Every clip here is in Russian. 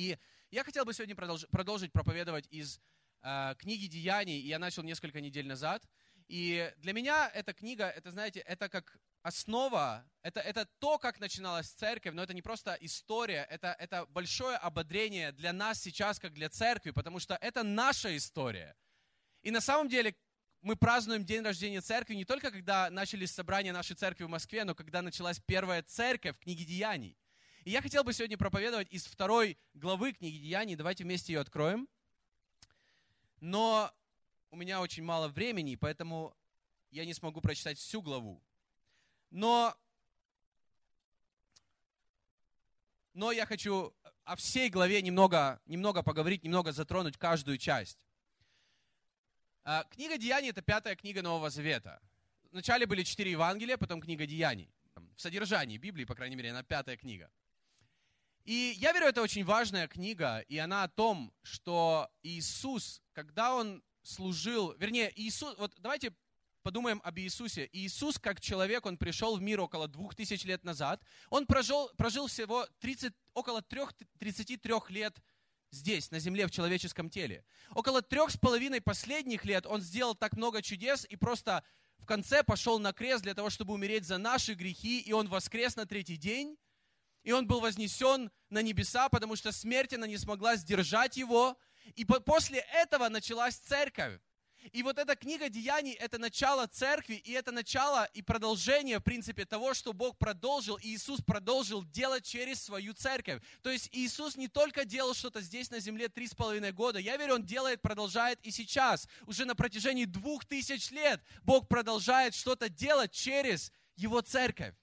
И я хотел бы сегодня продолж, продолжить проповедовать из э, книги Деяний, и я начал несколько недель назад. И для меня эта книга, это, знаете, это как основа, это, это то, как начиналась церковь, но это не просто история, это, это большое ободрение для нас сейчас, как для церкви, потому что это наша история. И на самом деле мы празднуем день рождения церкви не только когда начались собрания нашей церкви в Москве, но когда началась первая церковь в книге Деяний. И я хотел бы сегодня проповедовать из второй главы книги Деяний. Давайте вместе ее откроем. Но у меня очень мало времени, поэтому я не смогу прочитать всю главу. Но, но я хочу о всей главе немного, немного поговорить, немного затронуть каждую часть. А, книга Деяний – это пятая книга Нового Завета. Вначале были четыре Евангелия, потом книга Деяний. В содержании Библии, по крайней мере, она пятая книга. И я верю, это очень важная книга, и она о том, что Иисус, когда Он служил, вернее, Иисус, вот давайте подумаем об Иисусе. Иисус, как человек, Он пришел в мир около двух тысяч лет назад. Он прожил, прожил всего 30, около 3, 33 лет здесь, на земле, в человеческом теле. Около трех с половиной последних лет Он сделал так много чудес и просто в конце пошел на крест для того, чтобы умереть за наши грехи, и Он воскрес на третий день. И он был вознесен на небеса, потому что смерть она не смогла сдержать его. И после этого началась церковь. И вот эта книга Деяний – это начало церкви, и это начало и продолжение, в принципе, того, что Бог продолжил, и Иисус продолжил делать через свою церковь. То есть Иисус не только делал что-то здесь на земле три с половиной года, я верю, Он делает, продолжает и сейчас. Уже на протяжении двух тысяч лет Бог продолжает что-то делать через Его церковь.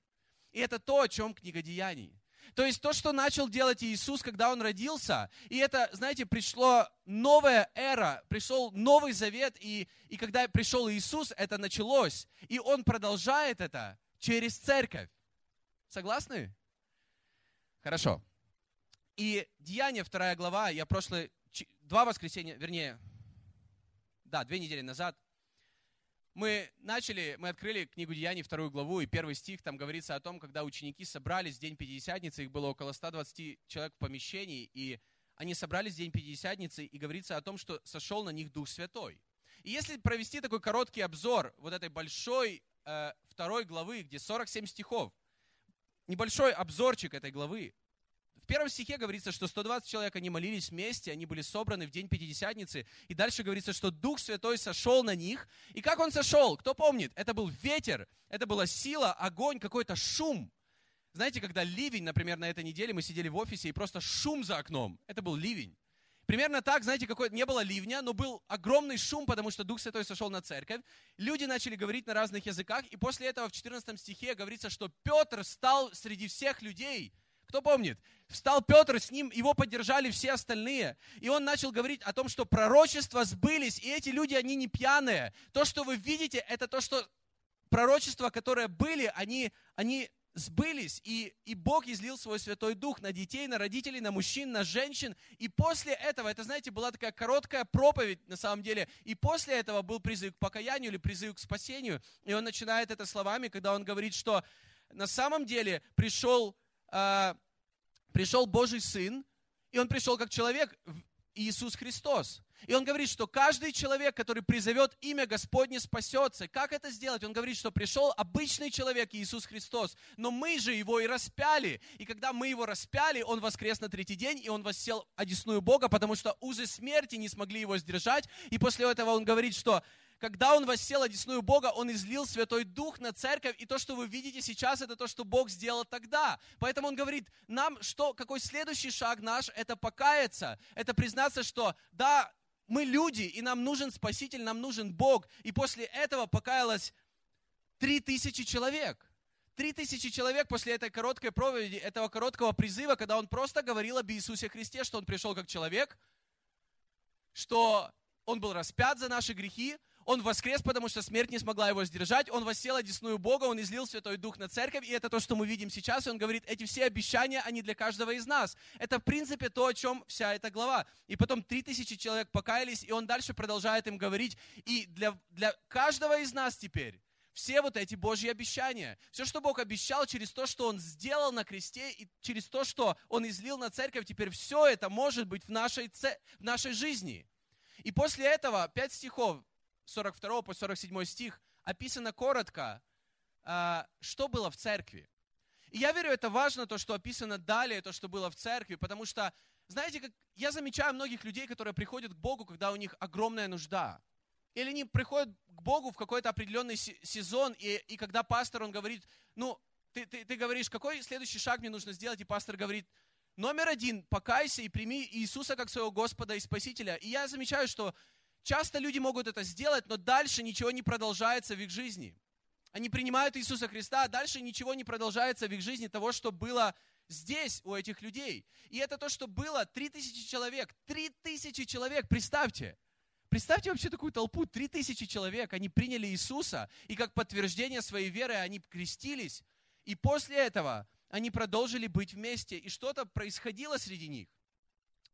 И это то, о чем книга Деяний. То есть то, что начал делать Иисус, когда Он родился, и это, знаете, пришло новая эра, пришел Новый Завет, и, и когда пришел Иисус, это началось. И Он продолжает это через церковь. Согласны? Хорошо. И Деяние, вторая глава, я прошлые два воскресенья, вернее, да, две недели назад мы начали, мы открыли книгу Деяний, вторую главу, и первый стих, там говорится о том, когда ученики собрались в день Пятидесятницы, их было около 120 человек в помещении, и они собрались в день Пятидесятницы, и говорится о том, что сошел на них Дух Святой. И если провести такой короткий обзор вот этой большой э, второй главы, где 47 стихов, небольшой обзорчик этой главы, в первом стихе говорится, что 120 человек, они молились вместе, они были собраны в день Пятидесятницы. И дальше говорится, что Дух Святой сошел на них. И как он сошел? Кто помнит? Это был ветер, это была сила, огонь, какой-то шум. Знаете, когда ливень, например, на этой неделе мы сидели в офисе и просто шум за окном. Это был ливень. Примерно так, знаете, какой не было ливня, но был огромный шум, потому что Дух Святой сошел на церковь. Люди начали говорить на разных языках, и после этого в 14 стихе говорится, что Петр стал среди всех людей – кто помнит? Встал Петр, с ним его поддержали все остальные. И он начал говорить о том, что пророчества сбылись, и эти люди, они не пьяные. То, что вы видите, это то, что пророчества, которые были, они, они сбылись, и, и Бог излил свой Святой Дух на детей, на родителей, на мужчин, на женщин. И после этого, это, знаете, была такая короткая проповедь на самом деле, и после этого был призыв к покаянию или призыв к спасению. И он начинает это словами, когда он говорит, что на самом деле пришел э, пришел Божий Сын, и Он пришел как человек, Иисус Христос. И он говорит, что каждый человек, который призовет имя Господне, спасется. Как это сделать? Он говорит, что пришел обычный человек, Иисус Христос, но мы же его и распяли. И когда мы его распяли, он воскрес на третий день, и он воссел одесную Бога, потому что узы смерти не смогли его сдержать. И после этого он говорит, что когда Он воссел одесную Бога, Он излил Святой Дух на церковь, и то, что вы видите сейчас, это то, что Бог сделал тогда. Поэтому Он говорит, нам что, какой следующий шаг наш, это покаяться, это признаться, что да, мы люди, и нам нужен Спаситель, нам нужен Бог. И после этого покаялось три тысячи человек. Три тысячи человек после этой короткой проповеди, этого короткого призыва, когда он просто говорил об Иисусе Христе, что он пришел как человек, что он был распят за наши грехи, он воскрес, потому что смерть не смогла его сдержать. Он воссел одесную Бога, он излил Святой Дух на церковь. И это то, что мы видим сейчас. И он говорит, эти все обещания, они для каждого из нас. Это, в принципе, то, о чем вся эта глава. И потом три тысячи человек покаялись, и он дальше продолжает им говорить. И для, для каждого из нас теперь все вот эти Божьи обещания. Все, что Бог обещал через то, что Он сделал на кресте, и через то, что Он излил на церковь, теперь все это может быть в нашей, в нашей жизни. И после этого, пять стихов, 42 по 47 стих, описано коротко, а, что было в церкви. И я верю, это важно, то, что описано далее, то, что было в церкви, потому что, знаете, как я замечаю многих людей, которые приходят к Богу, когда у них огромная нужда. Или они приходят к Богу в какой-то определенный сезон, и, и когда пастор, он говорит, ну, ты, ты, ты говоришь, какой следующий шаг мне нужно сделать, и пастор говорит, номер один, покайся и прими Иисуса как своего Господа и Спасителя. И я замечаю, что часто люди могут это сделать, но дальше ничего не продолжается в их жизни. Они принимают Иисуса Христа, а дальше ничего не продолжается в их жизни того, что было здесь у этих людей. И это то, что было 3000 человек. 3000 человек, представьте. Представьте вообще такую толпу, три тысячи человек, они приняли Иисуса, и как подтверждение своей веры они крестились, и после этого они продолжили быть вместе, и что-то происходило среди них.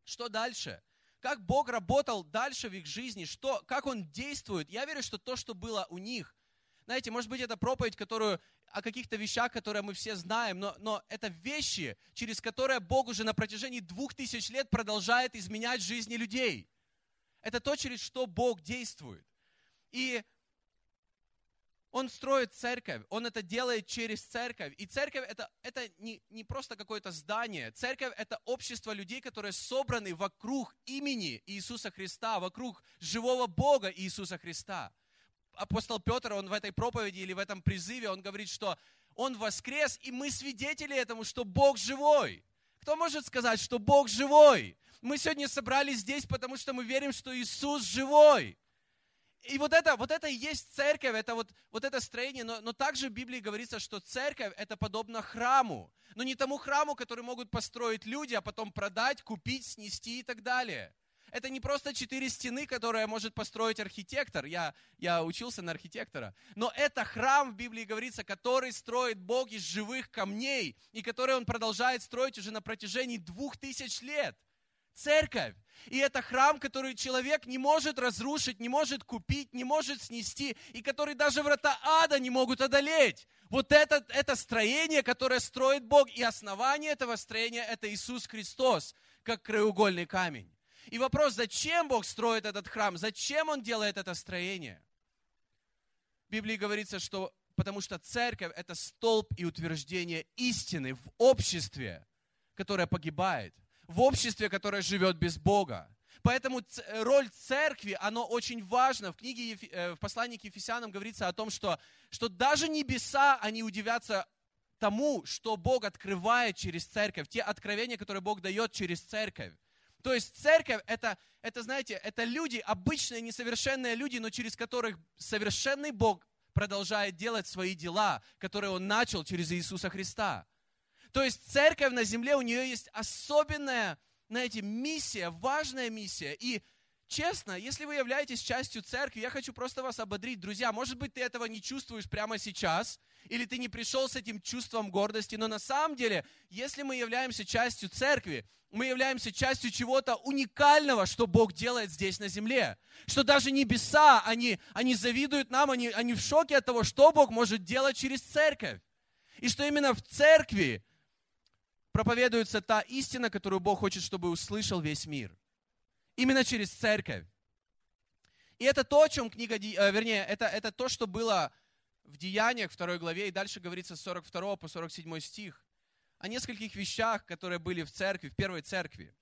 Что дальше? Как Бог работал дальше в их жизни, что, как Он действует. Я верю, что то, что было у них, знаете, может быть, это проповедь, которую о каких-то вещах, которые мы все знаем, но, но это вещи, через которые Бог уже на протяжении двух тысяч лет продолжает изменять жизни людей. Это то, через что Бог действует. И он строит церковь, он это делает через церковь. И церковь это, это не, не просто какое-то здание. Церковь это общество людей, которые собраны вокруг имени Иисуса Христа, вокруг живого Бога Иисуса Христа. Апостол Петр, он в этой проповеди или в этом призыве, он говорит, что он воскрес, и мы свидетели этому, что Бог живой. Кто может сказать, что Бог живой? Мы сегодня собрались здесь, потому что мы верим, что Иисус живой. И вот это, вот это и есть церковь, это вот, вот это строение. Но, но также в Библии говорится, что церковь это подобно храму. Но не тому храму, который могут построить люди, а потом продать, купить, снести и так далее. Это не просто четыре стены, которые может построить архитектор. Я, я учился на архитектора. Но это храм, в Библии говорится, который строит Бог из живых камней, и который он продолжает строить уже на протяжении двух тысяч лет церковь. И это храм, который человек не может разрушить, не может купить, не может снести, и который даже врата ада не могут одолеть. Вот это, это строение, которое строит Бог, и основание этого строения – это Иисус Христос, как краеугольный камень. И вопрос, зачем Бог строит этот храм, зачем Он делает это строение? В Библии говорится, что потому что церковь – это столб и утверждение истины в обществе, которое погибает в обществе, которое живет без Бога. Поэтому роль церкви, она очень важна. В книге, э, в послании к Ефесянам говорится о том, что, что даже небеса, они удивятся тому, что Бог открывает через церковь, те откровения, которые Бог дает через церковь. То есть церковь это, это, знаете, это люди, обычные, несовершенные люди, но через которых совершенный Бог продолжает делать свои дела, которые Он начал через Иисуса Христа. То есть церковь на земле, у нее есть особенная, знаете, миссия, важная миссия. И честно, если вы являетесь частью церкви, я хочу просто вас ободрить, друзья. Может быть, ты этого не чувствуешь прямо сейчас, или ты не пришел с этим чувством гордости, но на самом деле, если мы являемся частью церкви, мы являемся частью чего-то уникального, что Бог делает здесь на земле. Что даже небеса, они, они завидуют нам, они, они в шоке от того, что Бог может делать через церковь. И что именно в церкви проповедуется та истина, которую Бог хочет, чтобы услышал весь мир. Именно через церковь. И это то, о чем книга, э, вернее, это, это то, что было в Деяниях, второй главе, и дальше говорится с 42 по 47 стих, о нескольких вещах, которые были в церкви, в первой церкви.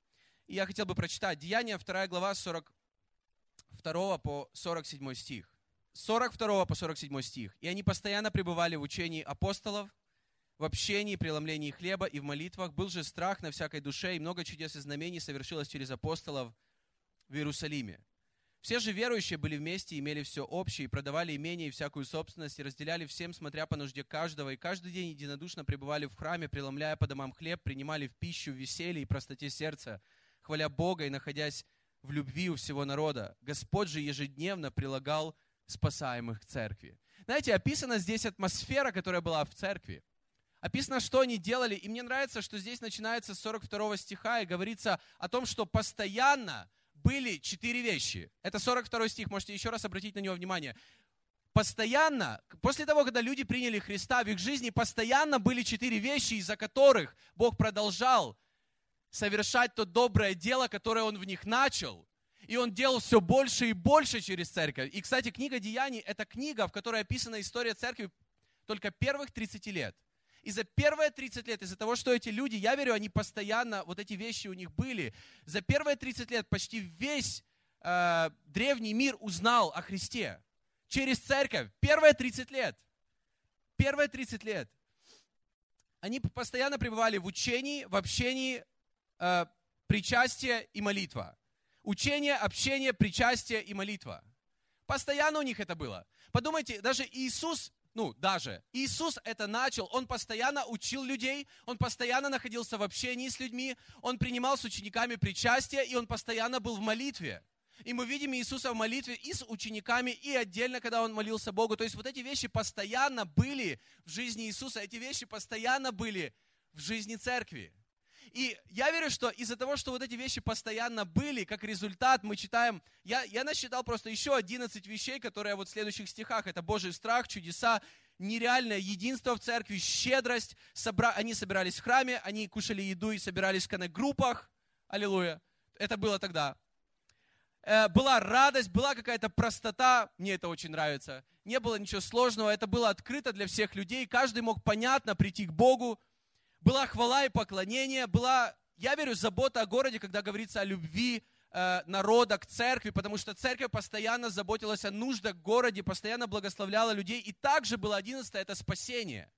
И я хотел бы прочитать. Деяния, 2 глава, 42 по 47 стих. 42 по 47 стих. «И они постоянно пребывали в учении апостолов, в общении, преломлении хлеба и в молитвах. Был же страх на всякой душе, и много чудес и знамений совершилось через апостолов в Иерусалиме. Все же верующие были вместе, имели все общее, и продавали имение и всякую собственность, и разделяли всем, смотря по нужде каждого, и каждый день единодушно пребывали в храме, преломляя по домам хлеб, принимали в пищу, в веселье и простоте сердца, хваля Бога и находясь в любви у всего народа. Господь же ежедневно прилагал спасаемых к церкви. Знаете, описана здесь атмосфера, которая была в церкви. Описано, что они делали. И мне нравится, что здесь начинается с 42 стиха и говорится о том, что постоянно были четыре вещи. Это 42 стих, можете еще раз обратить на него внимание. постоянно, после того, когда люди приняли Христа, в их жизни постоянно были четыре вещи, из-за которых Бог продолжал совершать то доброе дело, которое Он в них начал. И Он делал все больше и больше через церковь. И, кстати, книга Деяний – это книга, в которой описана история церкви только первых 30 лет. И за первые 30 лет, из-за того, что эти люди, я верю, они постоянно, вот эти вещи у них были, за первые 30 лет почти весь э, древний мир узнал о Христе через церковь. Первые 30 лет. Первые 30 лет. Они постоянно пребывали в учении, в общении, э, причастие и молитва. Учение, общение, причастие и молитва. Постоянно у них это было. Подумайте, даже Иисус ну, даже. Иисус это начал, Он постоянно учил людей, Он постоянно находился в общении с людьми, Он принимал с учениками причастие, и Он постоянно был в молитве. И мы видим Иисуса в молитве и с учениками, и отдельно, когда Он молился Богу. То есть вот эти вещи постоянно были в жизни Иисуса, эти вещи постоянно были в жизни церкви. И я верю, что из-за того, что вот эти вещи постоянно были, как результат мы читаем, я, я насчитал просто еще 11 вещей, которые вот в следующих стихах, это Божий страх, чудеса, нереальное единство в церкви, щедрость, собра... они собирались в храме, они кушали еду и собирались в коннект-группах, аллилуйя, это было тогда. Э, была радость, была какая-то простота, мне это очень нравится, не было ничего сложного, это было открыто для всех людей, каждый мог понятно прийти к Богу, была хвала и поклонение, была, я верю, забота о городе, когда говорится о любви э, народа к церкви, потому что церковь постоянно заботилась о нуждах в городе, постоянно благословляла людей. И также было одиннадцатое, это спасение.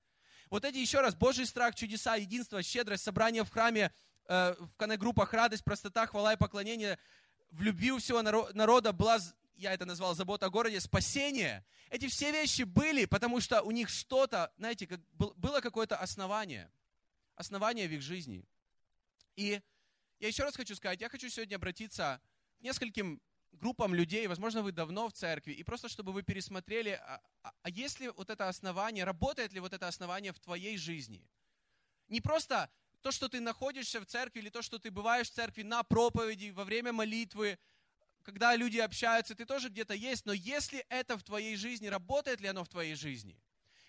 Вот эти еще раз, Божий страх, чудеса, единство, щедрость, собрание в храме, э, в коннект-группах радость, простота, хвала и поклонение, в любви у всего народа была, я это назвал забота о городе, спасение. Эти все вещи были, потому что у них что-то, знаете, как, было какое-то основание – основания в их жизни. И я еще раз хочу сказать, я хочу сегодня обратиться к нескольким группам людей, возможно, вы давно в церкви, и просто чтобы вы пересмотрели, а, а, а есть ли вот это основание, работает ли вот это основание в твоей жизни? Не просто то, что ты находишься в церкви, или то, что ты бываешь в церкви на проповеди, во время молитвы, когда люди общаются, ты тоже где-то есть, но если это в твоей жизни, работает ли оно в твоей жизни?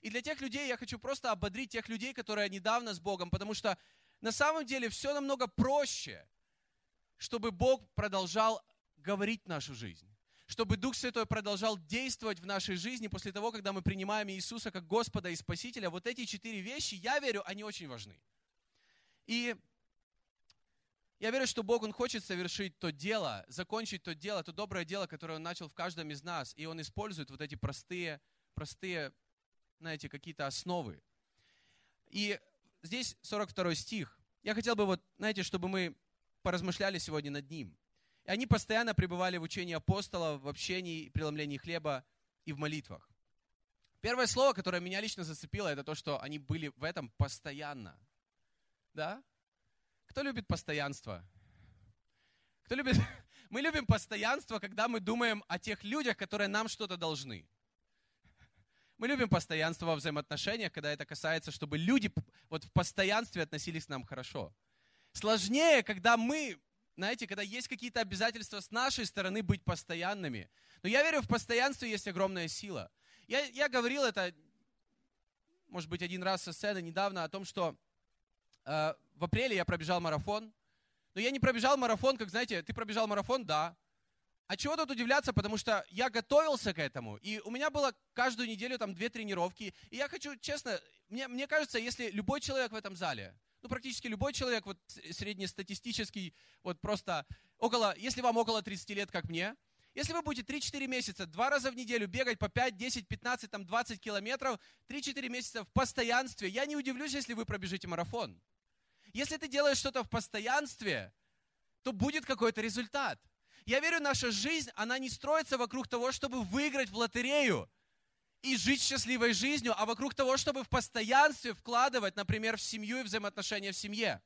И для тех людей я хочу просто ободрить тех людей, которые недавно с Богом, потому что на самом деле все намного проще, чтобы Бог продолжал говорить нашу жизнь чтобы Дух Святой продолжал действовать в нашей жизни после того, когда мы принимаем Иисуса как Господа и Спасителя. Вот эти четыре вещи, я верю, они очень важны. И я верю, что Бог, Он хочет совершить то дело, закончить то дело, то доброе дело, которое Он начал в каждом из нас. И Он использует вот эти простые, простые знаете, какие-то основы. И здесь 42 стих. Я хотел бы, вот, знаете, чтобы мы поразмышляли сегодня над ним. И они постоянно пребывали в учении апостола, в общении, преломлении хлеба и в молитвах. Первое слово, которое меня лично зацепило, это то, что они были в этом постоянно. Да? Кто любит постоянство? Кто любит... Мы любим постоянство, когда мы думаем о тех людях, которые нам что-то должны. Мы любим постоянство во взаимоотношениях, когда это касается, чтобы люди вот в постоянстве относились к нам хорошо. Сложнее, когда мы, знаете, когда есть какие-то обязательства с нашей стороны быть постоянными. Но я верю, в постоянстве есть огромная сила. Я, я говорил это, может быть, один раз со сцены недавно о том, что э, в апреле я пробежал марафон. Но я не пробежал марафон, как, знаете, ты пробежал марафон, да, а чего тут удивляться, потому что я готовился к этому, и у меня было каждую неделю там две тренировки, и я хочу, честно, мне, мне кажется, если любой человек в этом зале, ну практически любой человек, вот среднестатистический, вот просто около, если вам около 30 лет, как мне, если вы будете 3-4 месяца, два раза в неделю бегать по 5, 10, 15, там 20 километров, 3-4 месяца в постоянстве, я не удивлюсь, если вы пробежите марафон. Если ты делаешь что-то в постоянстве, то будет какой-то результат – я верю, наша жизнь, она не строится вокруг того, чтобы выиграть в лотерею и жить счастливой жизнью, а вокруг того, чтобы в постоянстве вкладывать, например, в семью и взаимоотношения в семье.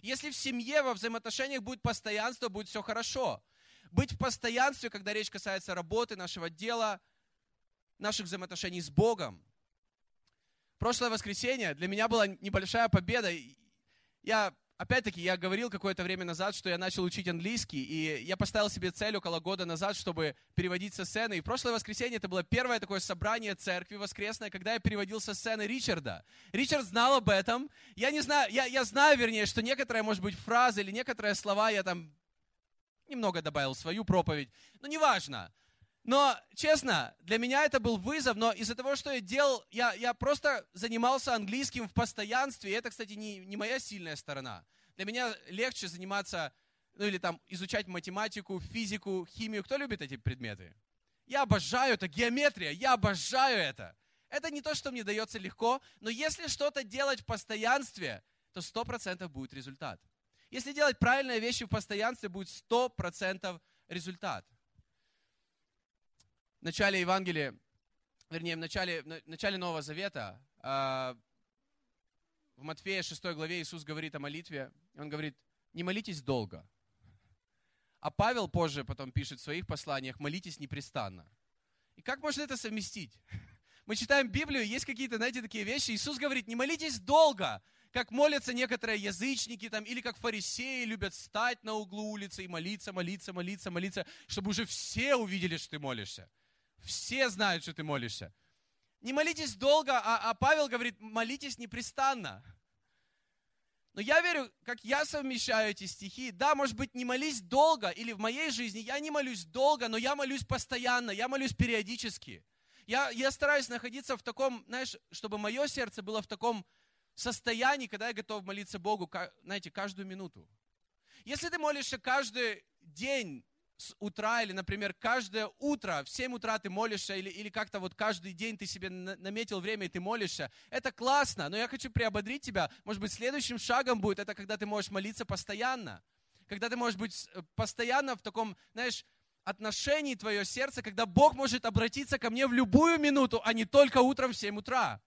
Если в семье, во взаимоотношениях будет постоянство, будет все хорошо. Быть в постоянстве, когда речь касается работы, нашего дела, наших взаимоотношений с Богом. Прошлое воскресенье для меня была небольшая победа. Я опять-таки, я говорил какое-то время назад, что я начал учить английский, и я поставил себе цель около года назад, чтобы переводить со сцены. И прошлое воскресенье это было первое такое собрание церкви воскресное, когда я переводил со сцены Ричарда. Ричард знал об этом. Я не знаю, я, я знаю, вернее, что некоторые, может быть, фразы или некоторые слова я там немного добавил в свою проповедь, но неважно. Но, честно, для меня это был вызов, но из-за того, что я делал, я, я просто занимался английским в постоянстве, и это, кстати, не, не моя сильная сторона. Для меня легче заниматься, ну или там изучать математику, физику, химию. Кто любит эти предметы? Я обожаю это, геометрия, я обожаю это. Это не то, что мне дается легко, но если что-то делать в постоянстве, то 100% будет результат. Если делать правильные вещи в постоянстве, будет 100% результат в начале Евангелия, вернее, в начале, в начале Нового Завета, а, в Матфея 6 главе Иисус говорит о молитве. Он говорит, не молитесь долго. А Павел позже потом пишет в своих посланиях, молитесь непрестанно. И как можно это совместить? Мы читаем Библию, есть какие-то, знаете, такие вещи. Иисус говорит, не молитесь долго, как молятся некоторые язычники, там, или как фарисеи любят встать на углу улицы и молиться, молиться, молиться, молиться, чтобы уже все увидели, что ты молишься. Все знают, что ты молишься. Не молитесь долго, а, а Павел говорит, молитесь непрестанно. Но я верю, как я совмещаю эти стихи. Да, может быть, не молись долго, или в моей жизни я не молюсь долго, но я молюсь постоянно, я молюсь периодически. Я, я стараюсь находиться в таком, знаешь, чтобы мое сердце было в таком состоянии, когда я готов молиться Богу, знаете, каждую минуту. Если ты молишься каждый день, с утра, или, например, каждое утро, в 7 утра ты молишься, или, или как-то вот каждый день ты себе наметил время, и ты молишься, это классно, но я хочу приободрить тебя, может быть, следующим шагом будет, это когда ты можешь молиться постоянно, когда ты можешь быть э, постоянно в таком, знаешь, отношении твое сердце, когда Бог может обратиться ко мне в любую минуту, а не только утром в 7 утра.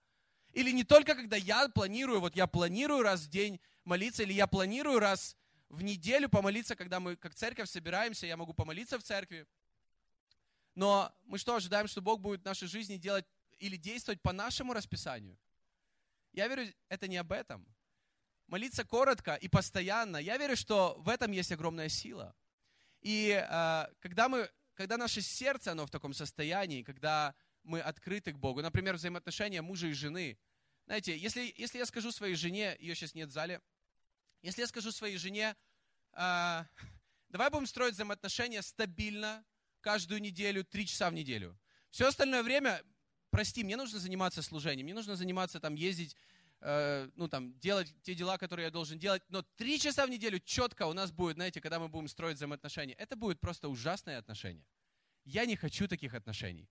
Или не только когда я планирую, вот я планирую раз в день молиться, или я планирую раз в неделю помолиться, когда мы как церковь собираемся, я могу помолиться в церкви. Но мы что, ожидаем, что Бог будет в нашей жизни делать или действовать по нашему расписанию? Я верю, это не об этом. Молиться коротко и постоянно. Я верю, что в этом есть огромная сила. И э, когда, мы, когда наше сердце, оно в таком состоянии, когда мы открыты к Богу, например, взаимоотношения мужа и жены. Знаете, если, если я скажу своей жене, ее сейчас нет в зале, если я скажу своей жене, э, давай будем строить взаимоотношения стабильно, каждую неделю, три часа в неделю. Все остальное время, прости, мне нужно заниматься служением, мне нужно заниматься там, ездить, э, ну там, делать те дела, которые я должен делать, но три часа в неделю четко у нас будет, знаете, когда мы будем строить взаимоотношения, это будет просто ужасное отношение. Я не хочу таких отношений.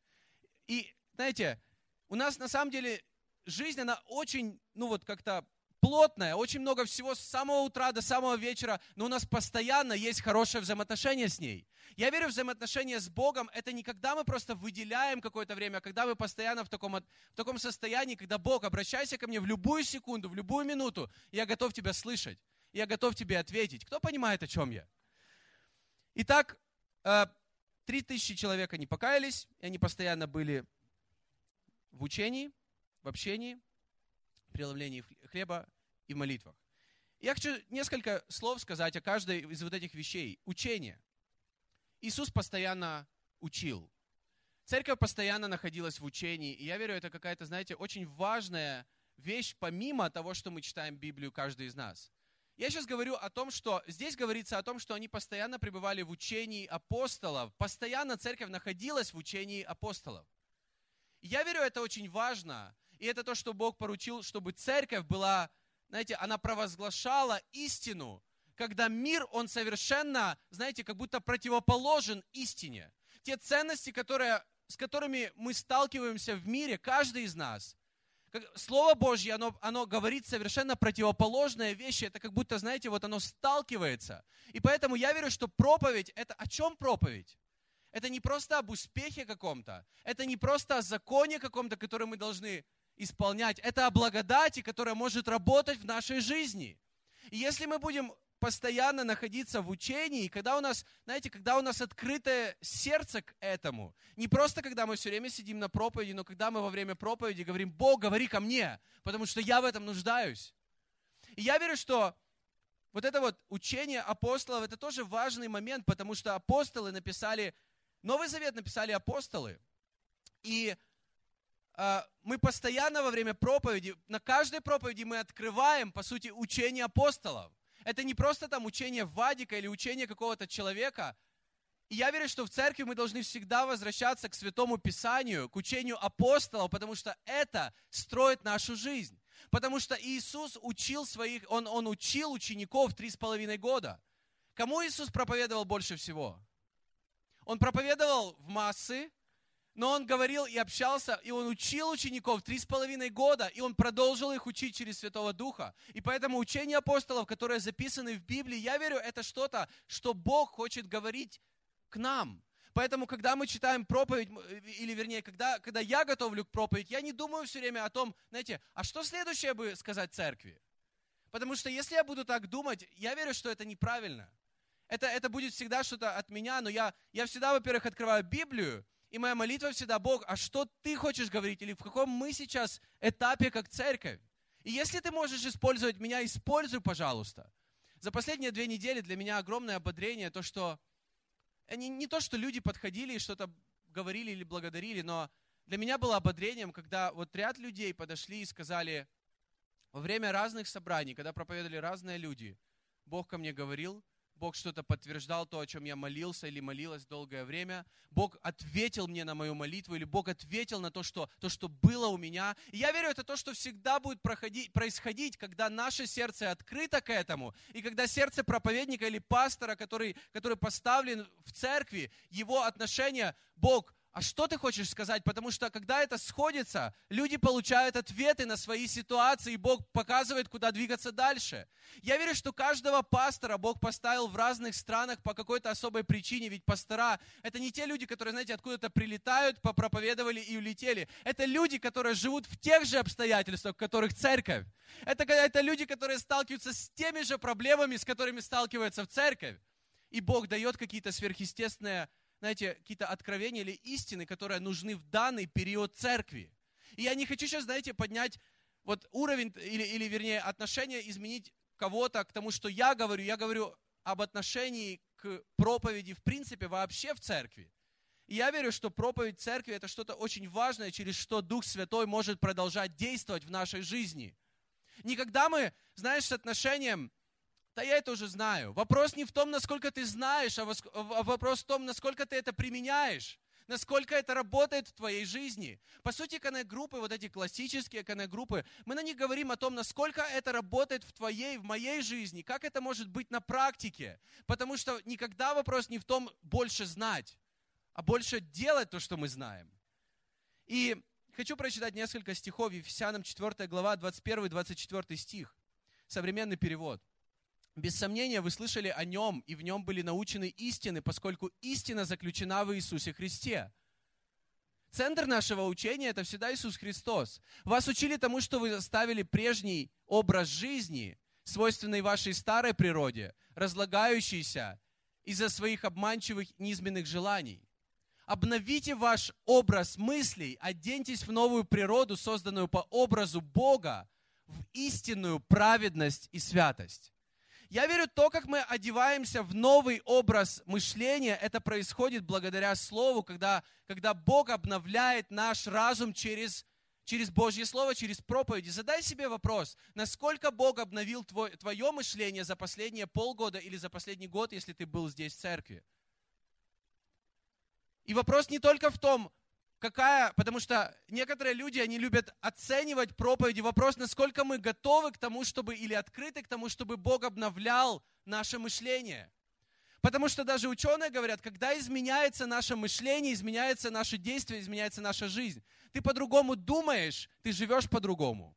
И, знаете, у нас на самом деле жизнь, она очень, ну вот как-то плотная, очень много всего с самого утра до самого вечера, но у нас постоянно есть хорошее взаимоотношение с ней. Я верю в взаимоотношения с Богом, это не когда мы просто выделяем какое-то время, а когда мы постоянно в таком, в таком состоянии, когда Бог, обращайся ко мне в любую секунду, в любую минуту, я готов тебя слышать, я готов тебе ответить. Кто понимает, о чем я? Итак, э, три тысячи человек они покаялись, и они постоянно были в учении, в общении, при ловлении хлеба и в молитвах. Я хочу несколько слов сказать о каждой из вот этих вещей. Учение. Иисус постоянно учил. Церковь постоянно находилась в учении. И я верю, это какая-то, знаете, очень важная вещь, помимо того, что мы читаем Библию, каждый из нас. Я сейчас говорю о том, что здесь говорится о том, что они постоянно пребывали в учении апостолов. Постоянно церковь находилась в учении апостолов. Я верю, это очень важно. И это то, что Бог поручил, чтобы церковь была знаете, она провозглашала истину, когда мир, он совершенно, знаете, как будто противоположен истине. Те ценности, которые, с которыми мы сталкиваемся в мире, каждый из нас, Слово Божье, оно, оно говорит совершенно противоположные вещи. Это как будто, знаете, вот оно сталкивается. И поэтому я верю, что проповедь, это о чем проповедь? Это не просто об успехе каком-то. Это не просто о законе каком-то, который мы должны исполнять. Это о благодати, которая может работать в нашей жизни. И если мы будем постоянно находиться в учении, когда у нас, знаете, когда у нас открытое сердце к этому, не просто когда мы все время сидим на проповеди, но когда мы во время проповеди говорим, Бог, говори ко мне, потому что я в этом нуждаюсь. И я верю, что вот это вот учение апостолов, это тоже важный момент, потому что апостолы написали, Новый Завет написали апостолы. И мы постоянно во время проповеди, на каждой проповеди мы открываем, по сути, учение апостолов. Это не просто там учение Вадика или учение какого-то человека. И я верю, что в церкви мы должны всегда возвращаться к Святому Писанию, к учению апостолов, потому что это строит нашу жизнь. Потому что Иисус учил своих, он, он учил учеников три с половиной года. Кому Иисус проповедовал больше всего? Он проповедовал в массы, но он говорил и общался, и он учил учеников три с половиной года, и он продолжил их учить через Святого Духа. И поэтому учение апостолов, которые записаны в Библии, я верю, это что-то, что Бог хочет говорить к нам. Поэтому, когда мы читаем проповедь, или вернее, когда, когда я готовлю к проповедь, я не думаю все время о том, знаете, а что следующее бы сказать церкви? Потому что если я буду так думать, я верю, что это неправильно. Это, это будет всегда что-то от меня, но я, я всегда, во-первых, открываю Библию, и моя молитва всегда, Бог, а что ты хочешь говорить, или в каком мы сейчас этапе как церковь? И если ты можешь использовать меня, используй, пожалуйста. За последние две недели для меня огромное ободрение, то, что не, не то, что люди подходили и что-то говорили или благодарили, но для меня было ободрением, когда вот ряд людей подошли и сказали, во время разных собраний, когда проповедовали разные люди, Бог ко мне говорил, Бог что-то подтверждал то, о чем я молился или молилась долгое время. Бог ответил мне на мою молитву, или Бог ответил на то, что, то, что было у меня. И я верю, это то, что всегда будет проходить, происходить, когда наше сердце открыто к этому, и когда сердце проповедника или пастора, который, который поставлен в церкви, его отношение, Бог а что ты хочешь сказать? Потому что когда это сходится, люди получают ответы на свои ситуации, и Бог показывает, куда двигаться дальше. Я верю, что каждого пастора Бог поставил в разных странах по какой-то особой причине, ведь пастора — это не те люди, которые, знаете, откуда-то прилетают, попроповедовали и улетели. Это люди, которые живут в тех же обстоятельствах, в которых церковь. Это, это люди, которые сталкиваются с теми же проблемами, с которыми сталкивается в церковь. И Бог дает какие-то сверхъестественные знаете, какие-то откровения или истины, которые нужны в данный период церкви. И я не хочу сейчас, знаете, поднять вот уровень, или, или вернее, отношение изменить кого-то к тому, что я говорю. Я говорю об отношении к проповеди в принципе вообще в церкви. И я верю, что проповедь церкви это что-то очень важное, через что Дух Святой может продолжать действовать в нашей жизни. Никогда мы, знаешь, с отношением да я это уже знаю. Вопрос не в том, насколько ты знаешь, а, вопрос в том, насколько ты это применяешь насколько это работает в твоей жизни. По сути, коннект-группы, вот эти классические коннект-группы, мы на них говорим о том, насколько это работает в твоей, в моей жизни, как это может быть на практике. Потому что никогда вопрос не в том больше знать, а больше делать то, что мы знаем. И хочу прочитать несколько стихов Ефесянам 4 глава, 21-24 стих. Современный перевод. Без сомнения, вы слышали о нем, и в нем были научены истины, поскольку истина заключена в Иисусе Христе. Центр нашего учения – это всегда Иисус Христос. Вас учили тому, что вы оставили прежний образ жизни, свойственный вашей старой природе, разлагающийся из-за своих обманчивых низменных желаний. Обновите ваш образ мыслей, оденьтесь в новую природу, созданную по образу Бога, в истинную праведность и святость. Я верю, то, как мы одеваемся в новый образ мышления, это происходит благодаря Слову, когда, когда Бог обновляет наш разум через, через Божье Слово, через проповеди. Задай себе вопрос, насколько Бог обновил твой, твое мышление за последние полгода или за последний год, если ты был здесь в церкви. И вопрос не только в том, какая, потому что некоторые люди, они любят оценивать проповеди. Вопрос, насколько мы готовы к тому, чтобы, или открыты к тому, чтобы Бог обновлял наше мышление. Потому что даже ученые говорят, когда изменяется наше мышление, изменяется наше действие, изменяется наша жизнь. Ты по-другому думаешь, ты живешь по-другому.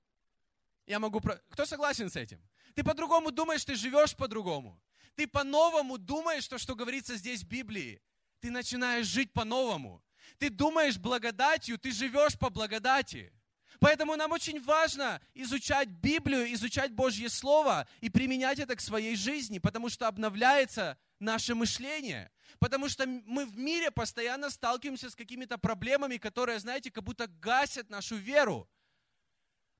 Я могу... Кто согласен с этим? Ты по-другому думаешь, ты живешь по-другому. Ты по-новому думаешь то, что говорится здесь в Библии. Ты начинаешь жить по-новому. Ты думаешь благодатью, ты живешь по благодати. Поэтому нам очень важно изучать Библию, изучать Божье Слово и применять это к своей жизни, потому что обновляется наше мышление. Потому что мы в мире постоянно сталкиваемся с какими-то проблемами, которые, знаете, как будто гасят нашу веру.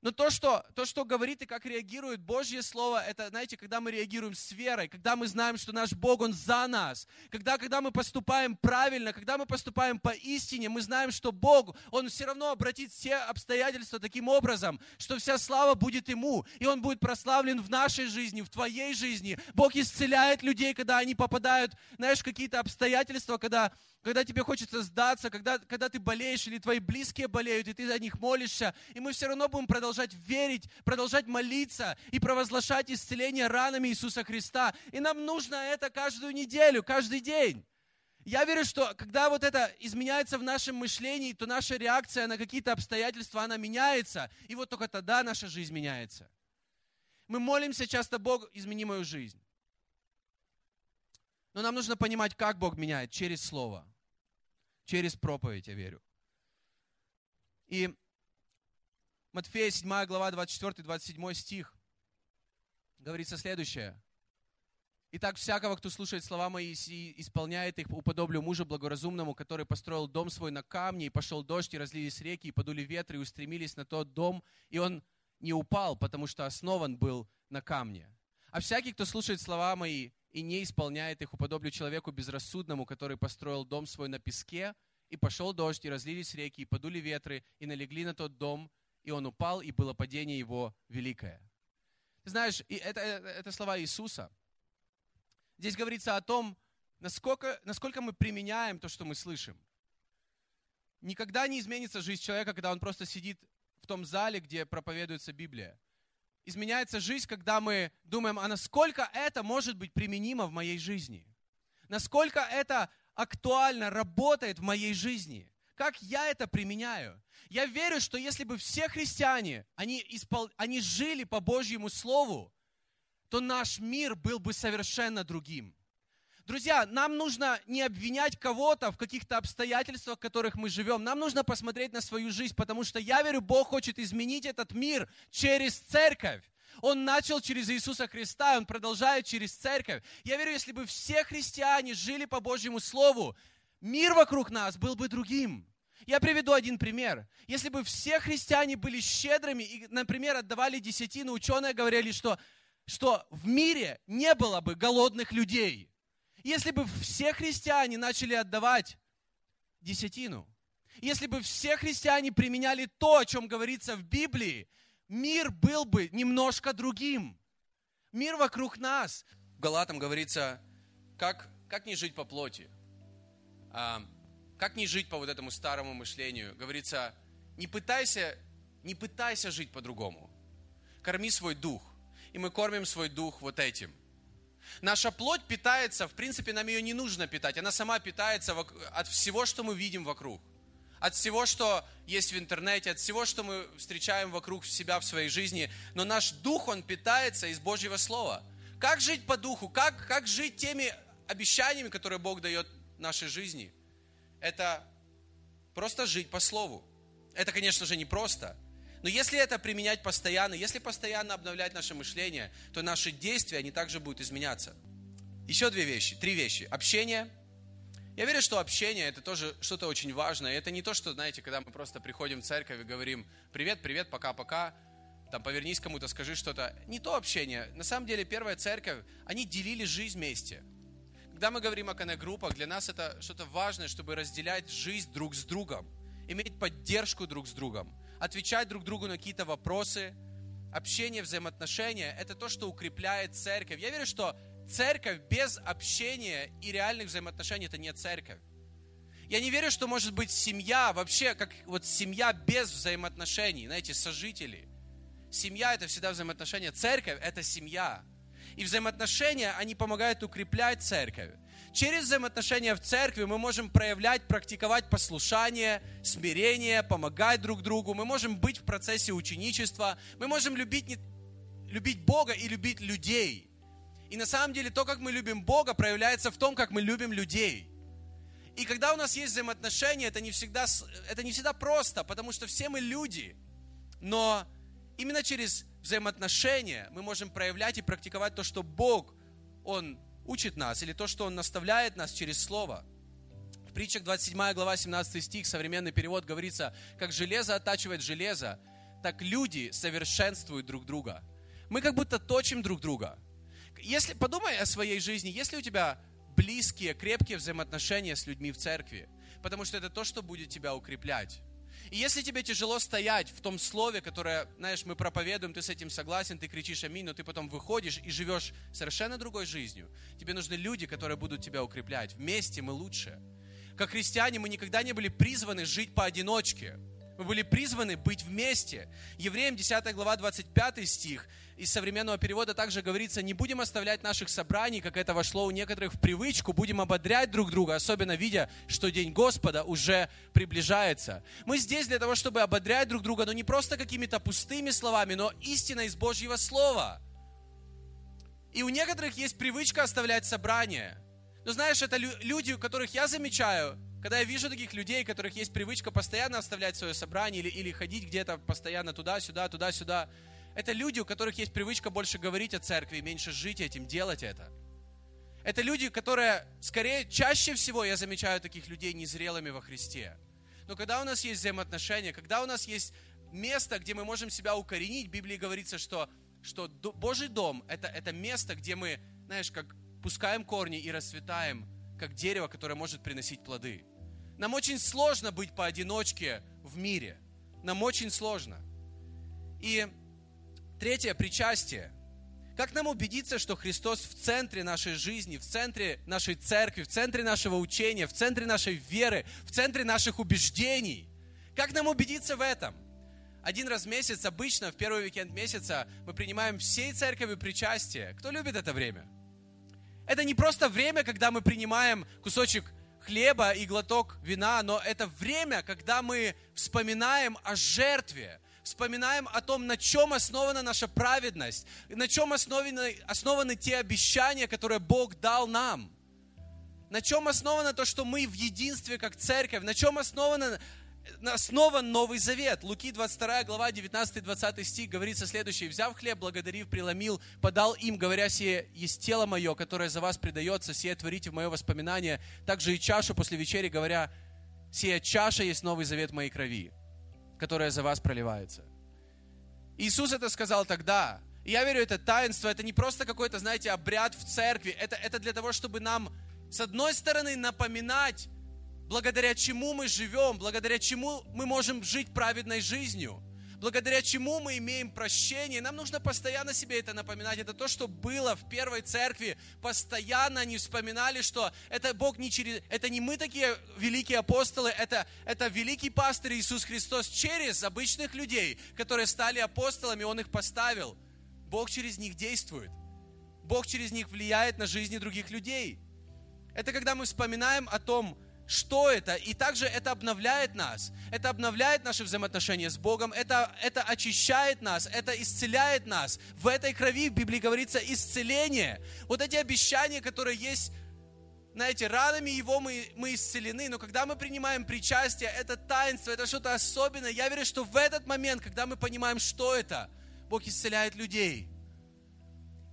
Но то что, то, что говорит и как реагирует Божье Слово, это, знаете, когда мы реагируем с верой, когда мы знаем, что наш Бог, Он за нас, когда, когда мы поступаем правильно, когда мы поступаем по истине, мы знаем, что Бог, Он все равно обратит все обстоятельства таким образом, что вся слава будет Ему, и Он будет прославлен в нашей жизни, в твоей жизни. Бог исцеляет людей, когда они попадают, знаешь, какие-то обстоятельства, когда когда тебе хочется сдаться, когда, когда ты болеешь или твои близкие болеют, и ты за них молишься, и мы все равно будем продолжать верить, продолжать молиться и провозглашать исцеление ранами Иисуса Христа. И нам нужно это каждую неделю, каждый день. Я верю, что когда вот это изменяется в нашем мышлении, то наша реакция на какие-то обстоятельства, она меняется, и вот только тогда наша жизнь меняется. Мы молимся часто, Бог, измени мою жизнь. Но нам нужно понимать, как Бог меняет, через Слово, через проповедь, я верю. И Матфея 7 глава 24-27 стих говорится следующее. Итак, всякого, кто слушает слова мои и исполняет их, уподоблю мужу благоразумному, который построил дом свой на камне, и пошел дождь, и разлились реки, и подули ветры, и устремились на тот дом, и он не упал, потому что основан был на камне. А всякий, кто слушает слова мои и не исполняет их, уподоблю человеку безрассудному, который построил дом свой на песке, и пошел дождь, и разлились реки, и подули ветры, и налегли на тот дом, и он упал, и было падение его великое. Ты знаешь, и это, это слова Иисуса. Здесь говорится о том, насколько, насколько мы применяем то, что мы слышим. Никогда не изменится жизнь человека, когда он просто сидит в том зале, где проповедуется Библия изменяется жизнь, когда мы думаем, а насколько это может быть применимо в моей жизни? Насколько это актуально работает в моей жизни? Как я это применяю? Я верю, что если бы все христиане, они, испол... они жили по Божьему Слову, то наш мир был бы совершенно другим. Друзья, нам нужно не обвинять кого-то в каких-то обстоятельствах, в которых мы живем. Нам нужно посмотреть на свою жизнь, потому что я верю, Бог хочет изменить этот мир через церковь. Он начал через Иисуса Христа, Он продолжает через церковь. Я верю, если бы все христиане жили по Божьему Слову, мир вокруг нас был бы другим. Я приведу один пример. Если бы все христиане были щедрыми и, например, отдавали десятину, ученые говорили, что, что в мире не было бы голодных людей. Если бы все христиане начали отдавать десятину, если бы все христиане применяли то, о чем говорится в Библии, мир был бы немножко другим. Мир вокруг нас. В Галатам говорится, как, как не жить по плоти, а, как не жить по вот этому старому мышлению. Говорится, не пытайся, не пытайся жить по-другому. Корми свой дух. И мы кормим свой дух вот этим. Наша плоть питается, в принципе, нам ее не нужно питать. Она сама питается от всего, что мы видим вокруг. От всего, что есть в интернете, от всего, что мы встречаем вокруг себя в своей жизни. Но наш дух, он питается из Божьего Слова. Как жить по духу? Как, как жить теми обещаниями, которые Бог дает нашей жизни? Это просто жить по Слову. Это, конечно же, не просто – но если это применять постоянно, если постоянно обновлять наше мышление, то наши действия, они также будут изменяться. Еще две вещи, три вещи. Общение. Я верю, что общение это тоже что-то очень важное. Это не то, что, знаете, когда мы просто приходим в церковь и говорим привет, привет, пока-пока, там повернись кому-то, скажи что-то. Не то общение. На самом деле первая церковь, они делили жизнь вместе. Когда мы говорим о коннект-группах, для нас это что-то важное, чтобы разделять жизнь друг с другом, иметь поддержку друг с другом отвечать друг другу на какие-то вопросы. Общение, взаимоотношения – это то, что укрепляет церковь. Я верю, что церковь без общения и реальных взаимоотношений – это не церковь. Я не верю, что может быть семья, вообще, как вот семья без взаимоотношений, знаете, сожители. Семья – это всегда взаимоотношения. Церковь – это семья. И взаимоотношения, они помогают укреплять церковь. Через взаимоотношения в церкви мы можем проявлять, практиковать послушание, смирение, помогать друг другу. Мы можем быть в процессе ученичества. Мы можем любить, не, любить Бога и любить людей. И на самом деле то, как мы любим Бога, проявляется в том, как мы любим людей. И когда у нас есть взаимоотношения, это не всегда, это не всегда просто, потому что все мы люди. Но именно через взаимоотношения мы можем проявлять и практиковать то, что Бог, Он учит нас, или то, что Он наставляет нас через Слово. В притчах 27 глава 17 стих, современный перевод говорится, как железо оттачивает железо, так люди совершенствуют друг друга. Мы как будто точим друг друга. Если подумай о своей жизни, если у тебя близкие, крепкие взаимоотношения с людьми в церкви, потому что это то, что будет тебя укреплять. И если тебе тяжело стоять в том слове, которое, знаешь, мы проповедуем, ты с этим согласен, ты кричишь аминь, но ты потом выходишь и живешь совершенно другой жизнью, тебе нужны люди, которые будут тебя укреплять. Вместе мы лучше. Как христиане мы никогда не были призваны жить поодиночке. Мы были призваны быть вместе. Евреям 10 глава 25 стих из современного перевода также говорится, не будем оставлять наших собраний, как это вошло у некоторых в привычку, будем ободрять друг друга, особенно видя, что День Господа уже приближается. Мы здесь для того, чтобы ободрять друг друга, но не просто какими-то пустыми словами, но истиной из Божьего Слова. И у некоторых есть привычка оставлять собрания. Но знаешь, это люди, у которых я замечаю, когда я вижу таких людей, у которых есть привычка постоянно оставлять свое собрание или, или ходить где-то постоянно туда-сюда, туда-сюда, это люди, у которых есть привычка больше говорить о церкви, меньше жить этим, делать это. Это люди, которые, скорее, чаще всего я замечаю таких людей незрелыми во Христе. Но когда у нас есть взаимоотношения, когда у нас есть место, где мы можем себя укоренить, в Библии говорится, что, что Божий дом это, это место, где мы, знаешь, как пускаем корни и расцветаем, как дерево, которое может приносить плоды. Нам очень сложно быть поодиночке в мире. Нам очень сложно. И третье, причастие. Как нам убедиться, что Христос в центре нашей жизни, в центре нашей церкви, в центре нашего учения, в центре нашей веры, в центре наших убеждений? Как нам убедиться в этом? Один раз в месяц, обычно в первый уикенд месяца, мы принимаем всей церковью причастие. Кто любит это время? Это не просто время, когда мы принимаем кусочек хлеба и глоток вина, но это время, когда мы вспоминаем о жертве, вспоминаем о том, на чем основана наша праведность, на чем основаны, основаны те обещания, которые Бог дал нам. На чем основано то, что мы в единстве как церковь, на чем основано основан Новый Завет. Луки 22 глава 19-20 стих говорится следующее. «Взяв хлеб, благодарив, преломил, подал им, говоря, сие есть тело мое, которое за вас предается, сие творите в мое воспоминание. Также и чашу после вечери, говоря, сия чаша есть Новый Завет моей крови, которая за вас проливается». Иисус это сказал тогда. Я верю, это таинство, это не просто какой-то, знаете, обряд в церкви. Это, это для того, чтобы нам, с одной стороны, напоминать благодаря чему мы живем, благодаря чему мы можем жить праведной жизнью, благодаря чему мы имеем прощение. Нам нужно постоянно себе это напоминать. Это то, что было в первой церкви. Постоянно они вспоминали, что это Бог не через... Это не мы такие великие апостолы, это, это великий пастырь Иисус Христос через обычных людей, которые стали апостолами, Он их поставил. Бог через них действует. Бог через них влияет на жизни других людей. Это когда мы вспоминаем о том, что это. И также это обновляет нас. Это обновляет наши взаимоотношения с Богом. Это, это очищает нас. Это исцеляет нас. В этой крови в Библии говорится исцеление. Вот эти обещания, которые есть знаете, ранами Его мы, мы исцелены, но когда мы принимаем причастие, это таинство, это что-то особенное. Я верю, что в этот момент, когда мы понимаем, что это, Бог исцеляет людей.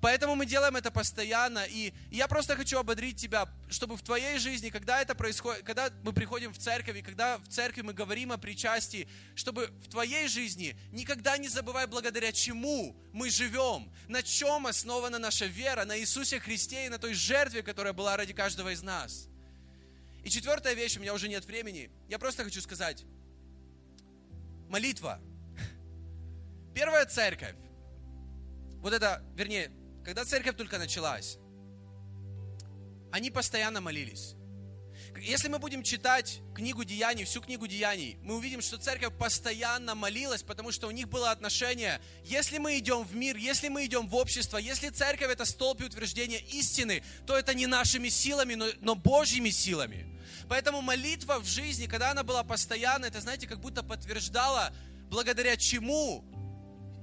Поэтому мы делаем это постоянно. И я просто хочу ободрить тебя, чтобы в твоей жизни, когда это происходит, когда мы приходим в церковь, и когда в церкви мы говорим о причастии, чтобы в твоей жизни никогда не забывай, благодаря чему мы живем, на чем основана наша вера, на Иисусе Христе и на той жертве, которая была ради каждого из нас. И четвертая вещь, у меня уже нет времени, я просто хочу сказать, молитва. Первая церковь, вот это, вернее, когда церковь только началась, они постоянно молились. Если мы будем читать книгу Деяний, всю книгу Деяний, мы увидим, что церковь постоянно молилась, потому что у них было отношение, если мы идем в мир, если мы идем в общество, если церковь это столб и утверждение истины, то это не нашими силами, но, но Божьими силами. Поэтому молитва в жизни, когда она была постоянна, это, знаете, как будто подтверждала, благодаря чему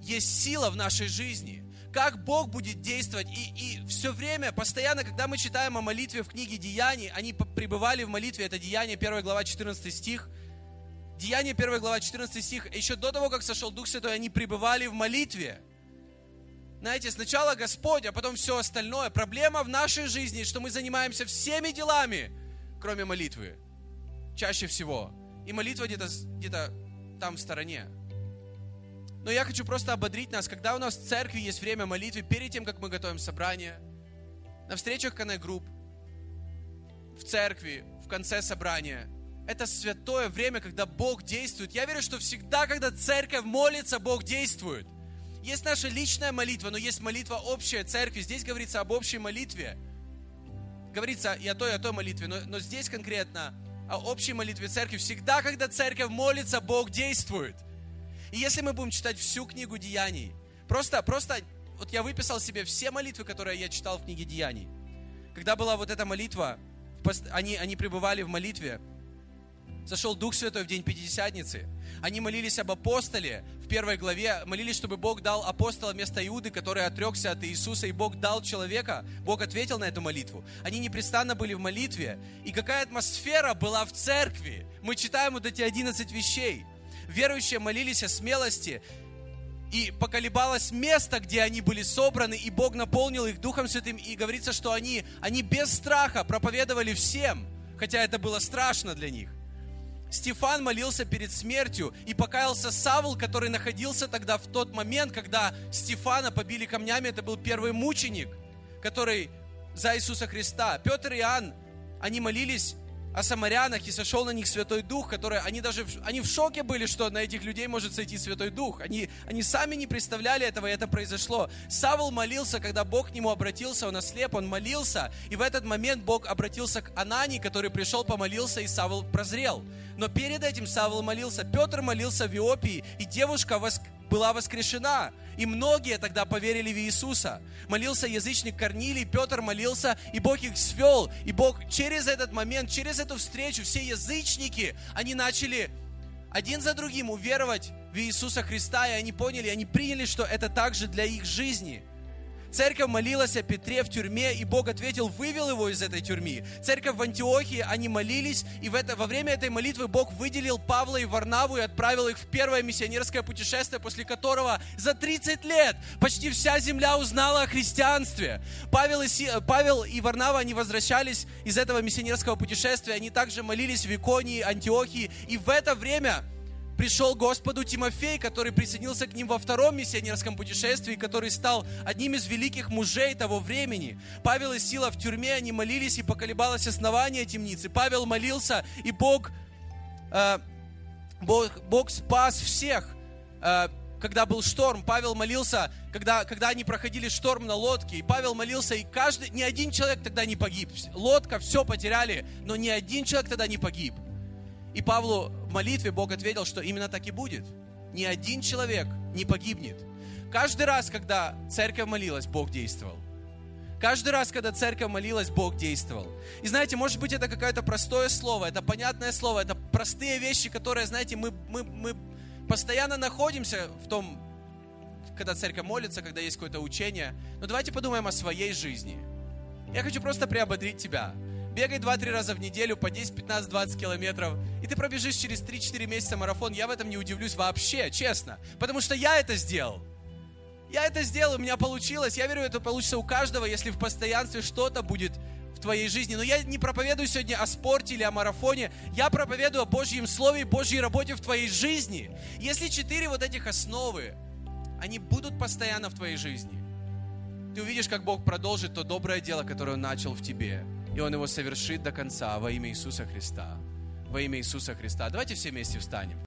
есть сила в нашей жизни как Бог будет действовать. И, и все время, постоянно, когда мы читаем о молитве в книге Деяний, они пребывали в молитве, это Деяние 1 глава 14 стих. Деяние 1 глава 14 стих. Еще до того, как сошел Дух Святой, они пребывали в молитве. Знаете, сначала Господь, а потом все остальное. Проблема в нашей жизни, что мы занимаемся всеми делами, кроме молитвы. Чаще всего. И молитва где-то где там в стороне. Но я хочу просто ободрить нас, когда у нас в церкви есть время молитвы, перед тем, как мы готовим собрание, на встречах Group, в церкви, в конце собрания. Это святое время, когда Бог действует. Я верю, что всегда, когда церковь молится, Бог действует. Есть наша личная молитва, но есть молитва общая церкви. Здесь говорится об общей молитве. Говорится и о той, и о той молитве, но, но здесь конкретно о общей молитве церкви. Всегда, когда церковь молится, Бог действует. И если мы будем читать всю книгу Деяний, просто, просто, вот я выписал себе все молитвы, которые я читал в книге Деяний. Когда была вот эта молитва, они, они пребывали в молитве, Зашел Дух Святой в день Пятидесятницы. Они молились об апостоле в первой главе, молились, чтобы Бог дал апостола вместо Иуды, который отрекся от Иисуса, и Бог дал человека. Бог ответил на эту молитву. Они непрестанно были в молитве. И какая атмосфера была в церкви. Мы читаем вот эти 11 вещей. Верующие молились о смелости, и поколебалось место, где они были собраны, и Бог наполнил их Духом Святым, и говорится, что они, они без страха проповедовали всем, хотя это было страшно для них. Стефан молился перед смертью и покаялся Савл, который находился тогда в тот момент, когда Стефана побили камнями. Это был первый мученик, который за Иисуса Христа. Петр и Иоанн, они молились о самарянах, и сошел на них Святой Дух, которые, они даже, они в шоке были, что на этих людей может сойти Святой Дух. Они, они сами не представляли этого, и это произошло. Савл молился, когда Бог к нему обратился, он ослеп, он молился, и в этот момент Бог обратился к Анани, который пришел, помолился, и Савл прозрел. Но перед этим Савл молился, Петр молился в Иопии, и девушка воск была воскрешена. И многие тогда поверили в Иисуса. Молился язычник Корнилий, Петр молился, и Бог их свел. И Бог через этот момент, через эту встречу, все язычники, они начали один за другим уверовать в Иисуса Христа, и они поняли, они приняли, что это также для их жизни – Церковь молилась о Петре в тюрьме, и Бог ответил, вывел его из этой тюрьмы. Церковь в Антиохии, они молились, и в это, во время этой молитвы Бог выделил Павла и Варнаву и отправил их в первое миссионерское путешествие, после которого за 30 лет почти вся земля узнала о христианстве. Павел и, Си, Павел и Варнава, они возвращались из этого миссионерского путешествия, они также молились в Иконии, Антиохии, и в это время пришел Господу Тимофей, который присоединился к ним во втором миссионерском путешествии, который стал одним из великих мужей того времени. Павел и Сила в тюрьме, они молились, и поколебалось основание темницы. Павел молился, и Бог, э, Бог, Бог спас всех. Э, когда был шторм, Павел молился, когда, когда они проходили шторм на лодке, и Павел молился, и каждый, ни один человек тогда не погиб. Лодка, все потеряли, но ни один человек тогда не погиб. И Павлу в молитве Бог ответил, что именно так и будет. Ни один человек не погибнет. Каждый раз, когда церковь молилась, Бог действовал. Каждый раз, когда церковь молилась, Бог действовал. И знаете, может быть, это какое-то простое слово, это понятное слово, это простые вещи, которые, знаете, мы, мы, мы постоянно находимся в том, когда церковь молится, когда есть какое-то учение. Но давайте подумаем о своей жизни. Я хочу просто приободрить тебя. Бегай 2-3 раза в неделю по 10, 15, 20 километров, и ты пробежишь через 3-4 месяца марафон. Я в этом не удивлюсь вообще, честно. Потому что я это сделал. Я это сделал, у меня получилось. Я верю, это получится у каждого, если в постоянстве что-то будет в твоей жизни. Но я не проповедую сегодня о спорте или о марафоне. Я проповедую о Божьем Слове и Божьей работе в твоей жизни. Если четыре вот этих основы, они будут постоянно в твоей жизни, ты увидишь, как Бог продолжит то доброе дело, которое Он начал в тебе и Он его совершит до конца во имя Иисуса Христа. Во имя Иисуса Христа. Давайте все вместе встанем.